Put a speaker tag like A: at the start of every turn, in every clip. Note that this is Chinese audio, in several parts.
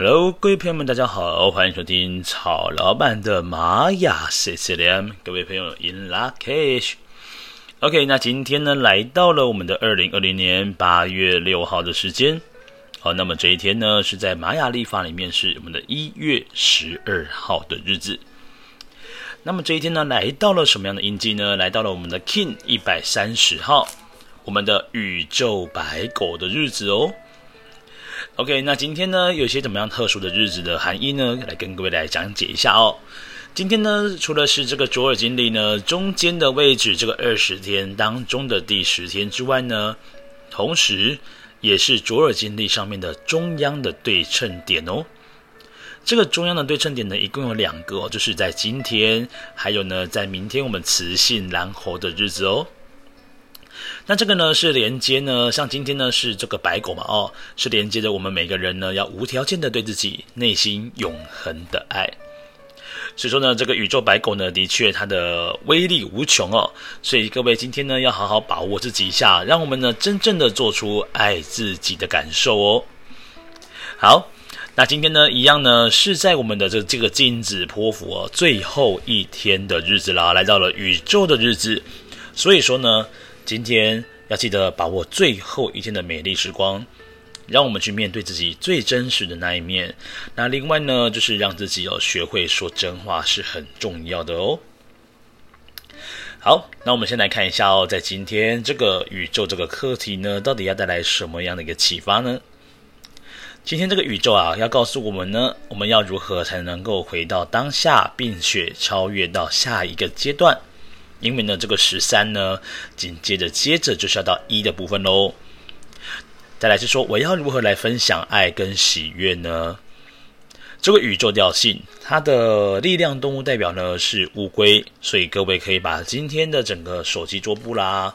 A: Hello，各位朋友们，大家好，欢迎收听曹老板的玛雅 CCM。各位朋友，In lak'ech。OK，那今天呢，来到了我们的二零二零年八月六号的时间。好，那么这一天呢，是在玛雅历法里面是我们的一月十二号的日子。那么这一天呢，来到了什么样的印记呢？来到了我们的 King 一百三十号，我们的宇宙白狗的日子哦。OK，那今天呢，有些怎么样特殊的日子的含义呢？来跟各位来讲解一下哦。今天呢，除了是这个卓尔金历呢中间的位置，这个二十天当中的第十天之外呢，同时也是卓尔金历上面的中央的对称点哦。这个中央的对称点呢，一共有两个哦，就是在今天，还有呢，在明天我们雌性蓝猴的日子哦。那这个呢是连接呢，像今天呢是这个白狗嘛，哦，是连接着我们每个人呢要无条件的对自己内心永恒的爱。所以说呢，这个宇宙白狗呢的确它的威力无穷哦，所以各位今天呢要好好把握自己一下，让我们呢真正的做出爱自己的感受哦。好，那今天呢一样呢是在我们的这这个镜子波符哦最后一天的日子啦，来到了宇宙的日子，所以说呢。今天要记得把握最后一天的美丽时光，让我们去面对自己最真实的那一面。那另外呢，就是让自己要学会说真话是很重要的哦。好，那我们先来看一下哦，在今天这个宇宙这个课题呢，到底要带来什么样的一个启发呢？今天这个宇宙啊，要告诉我们呢，我们要如何才能够回到当下，并且超越到下一个阶段。因为呢，这个十三呢，紧接着接着就是要到一的部分喽。再来是说，我要如何来分享爱跟喜悦呢？这个宇宙调性，它的力量动物代表呢是乌龟，所以各位可以把今天的整个手机桌布啦，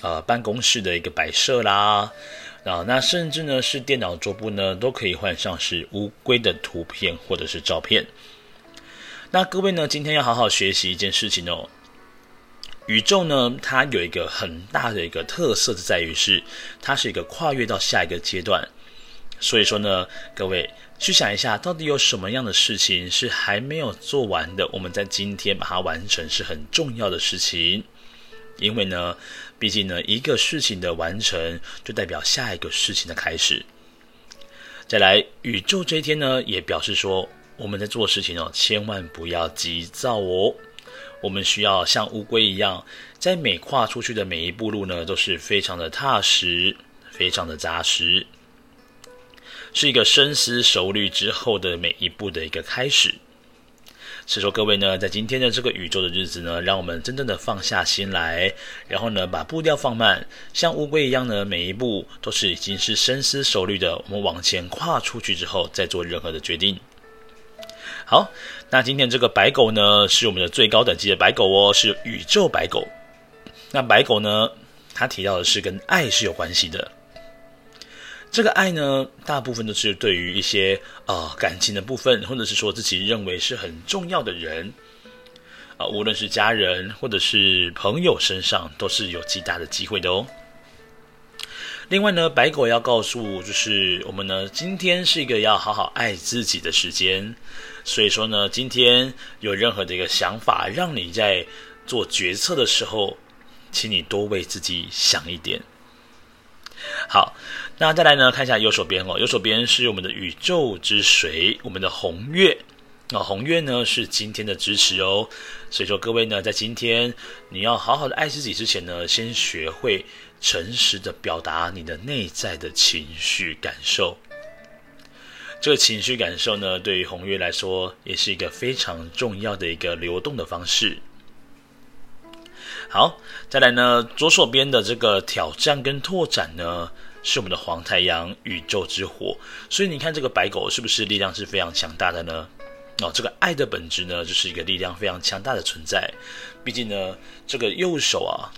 A: 呃，办公室的一个摆设啦，啊，那甚至呢是电脑桌布呢，都可以换上是乌龟的图片或者是照片。那各位呢，今天要好好学习一件事情哦。宇宙呢，它有一个很大的一个特色，就在于是它是一个跨越到下一个阶段。所以说呢，各位去想一下，到底有什么样的事情是还没有做完的？我们在今天把它完成是很重要的事情。因为呢，毕竟呢，一个事情的完成就代表下一个事情的开始。再来，宇宙这一天呢，也表示说我们在做事情哦，千万不要急躁哦。我们需要像乌龟一样，在每跨出去的每一步路呢，都是非常的踏实，非常的扎实，是一个深思熟虑之后的每一步的一个开始。所以说，各位呢，在今天的这个宇宙的日子呢，让我们真正的放下心来，然后呢，把步调放慢，像乌龟一样呢，每一步都是已经是深思熟虑的。我们往前跨出去之后，再做任何的决定。好，那今天这个白狗呢，是我们的最高等级的白狗哦，是宇宙白狗。那白狗呢，它提到的是跟爱是有关系的。这个爱呢，大部分都是对于一些啊、呃、感情的部分，或者是说自己认为是很重要的人啊、无论是家人或者是朋友身上，都是有极大的机会的哦。另外呢，白狗要告诉就是我们呢，今天是一个要好好爱自己的时间。所以说呢，今天有任何的一个想法，让你在做决策的时候，请你多为自己想一点。好，那再来呢，看一下右手边哦，右手边是我们的宇宙之水，我们的红月。那红月呢是今天的支持哦。所以说各位呢，在今天你要好好的爱自己之前呢，先学会诚实的表达你的内在的情绪感受。这个情绪感受呢，对于红月来说，也是一个非常重要的一个流动的方式。好，再来呢，左手边的这个挑战跟拓展呢，是我们的黄太阳宇宙之火。所以你看，这个白狗是不是力量是非常强大的呢？哦，这个爱的本质呢，就是一个力量非常强大的存在。毕竟呢，这个右手啊，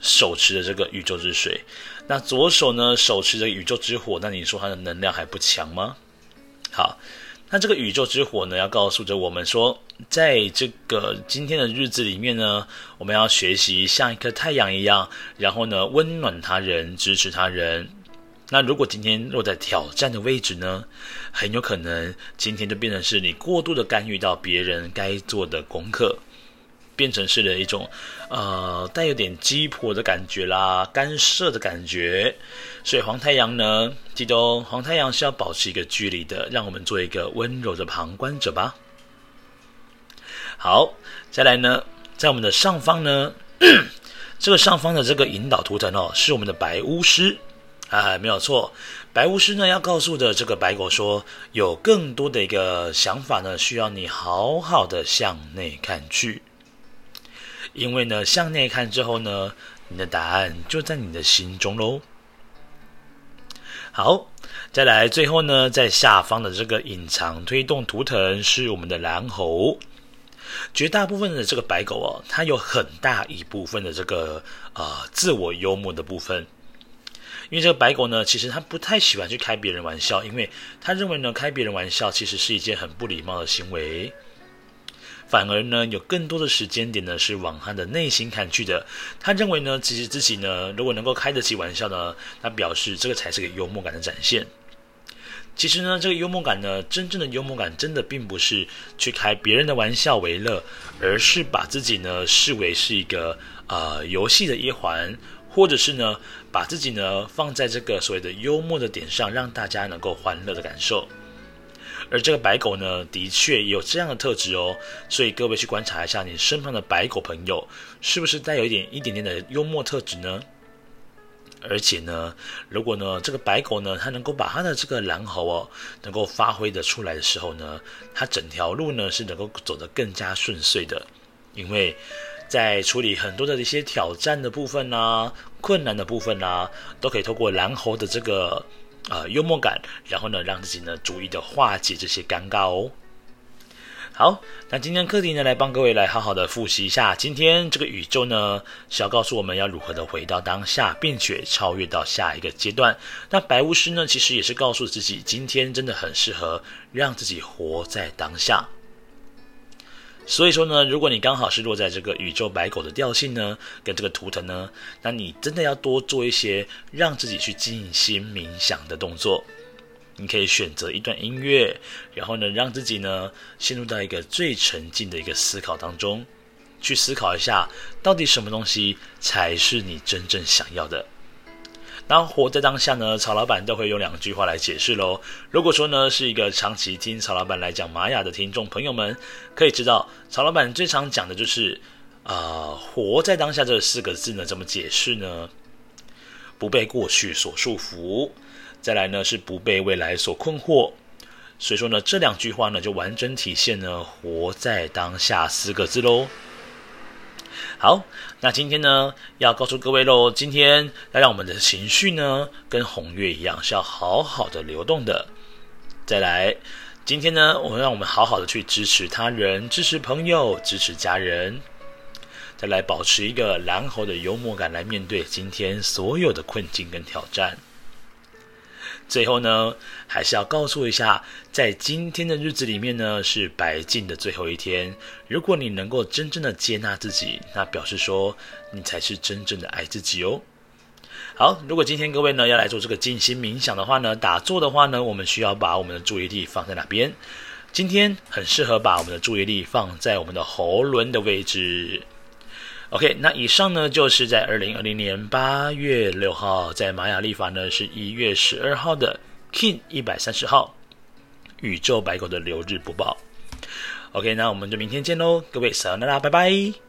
A: 手持着这个宇宙之水，那左手呢，手持着宇宙之火，那你说它的能量还不强吗？好，那这个宇宙之火呢，要告诉着我们说，在这个今天的日子里面呢，我们要学习像一颗太阳一样，然后呢，温暖他人，支持他人，那如果今天落在挑战的位置呢，很有可能今天就变成是你过度的干预到别人该做的功课，变成是了一种呃带有点鸡婆的感觉啦，干涉的感觉。所以黄太阳呢，记得哦，黄太阳是要保持一个距离的，让我们做一个温柔的旁观者吧。好，再来呢，在我们的上方呢，这个上方的这个引导图腾哦，是我们的白巫师。哎，没有错，白巫师呢要告诉的这个白狗说，有更多的一个想法呢，需要你好好的向内看去，因为呢，向内看之后呢，你的答案就在你的心中喽。好，再来最后呢，在下方的这个隐藏推动图腾是我们的蓝猴，绝大部分的这个白狗哦，它有很大一部分的这个呃自我幽默的部分。因为这个白狗呢，其实它不太喜欢去开别人玩笑，因为它认为呢，开别人玩笑其实是一件很不礼貌的行为。反而呢，有更多的时间点呢，是往他的内心看去的。他认为呢，其实自己呢，如果能够开得起玩笑呢，他表示这个才是个幽默感的展现。其实呢，这个幽默感呢，真正的幽默感，真的并不是去开别人的玩笑为乐，而是把自己呢视为是一个呃游戏的一环。或者是呢，把自己呢放在这个所谓的幽默的点上，让大家能够欢乐的感受。而这个白狗呢，的确有这样的特质哦。所以各位去观察一下你身旁的白狗朋友，是不是带有一点一点点的幽默特质呢？而且呢，如果呢这个白狗呢，它能够把它的这个蓝猴哦，能够发挥的出来的时候呢，它整条路呢是能够走得更加顺遂的，因为。在处理很多的一些挑战的部分啊，困难的部分啊，都可以透过蓝猴的这个呃幽默感，然后呢，让自己呢逐一的化解这些尴尬哦。好，那今天课题呢，来帮各位来好好的复习一下。今天这个宇宙呢，是要告诉我们要如何的回到当下，并且超越到下一个阶段。那白巫师呢，其实也是告诉自己，今天真的很适合让自己活在当下。所以说呢，如果你刚好是落在这个宇宙白狗的调性呢，跟这个图腾呢，那你真的要多做一些让自己去静心冥想的动作。你可以选择一段音乐，然后呢，让自己呢陷入到一个最沉静的一个思考当中，去思考一下，到底什么东西才是你真正想要的。然后活在当下呢，曹老板都会用两句话来解释喽。如果说呢是一个长期听曹老板来讲玛雅的听众朋友们，可以知道曹老板最常讲的就是啊、呃，活在当下这四个字呢，怎么解释呢？不被过去所束缚，再来呢是不被未来所困惑。所以说呢，这两句话呢就完整体现了活在当下四个字喽。好，那今天呢，要告诉各位喽，今天要让我们的情绪呢，跟红月一样，是要好好的流动的。再来，今天呢，我们让我们好好的去支持他人，支持朋友，支持家人。再来，保持一个蓝猴的幽默感来面对今天所有的困境跟挑战。最后呢，还是要告诉一下，在今天的日子里面呢，是白净的最后一天。如果你能够真正的接纳自己，那表示说你才是真正的爱自己哦。好，如果今天各位呢要来做这个静心冥想的话呢，打坐的话呢，我们需要把我们的注意力放在哪边？今天很适合把我们的注意力放在我们的喉轮的位置。OK，那以上呢就是在二零二零年八月六号，在玛雅历法呢是一月十二号的 Kin 一百三十号宇宙白狗的流日播报。OK，那我们就明天见喽，各位，撒由那拉，拜拜。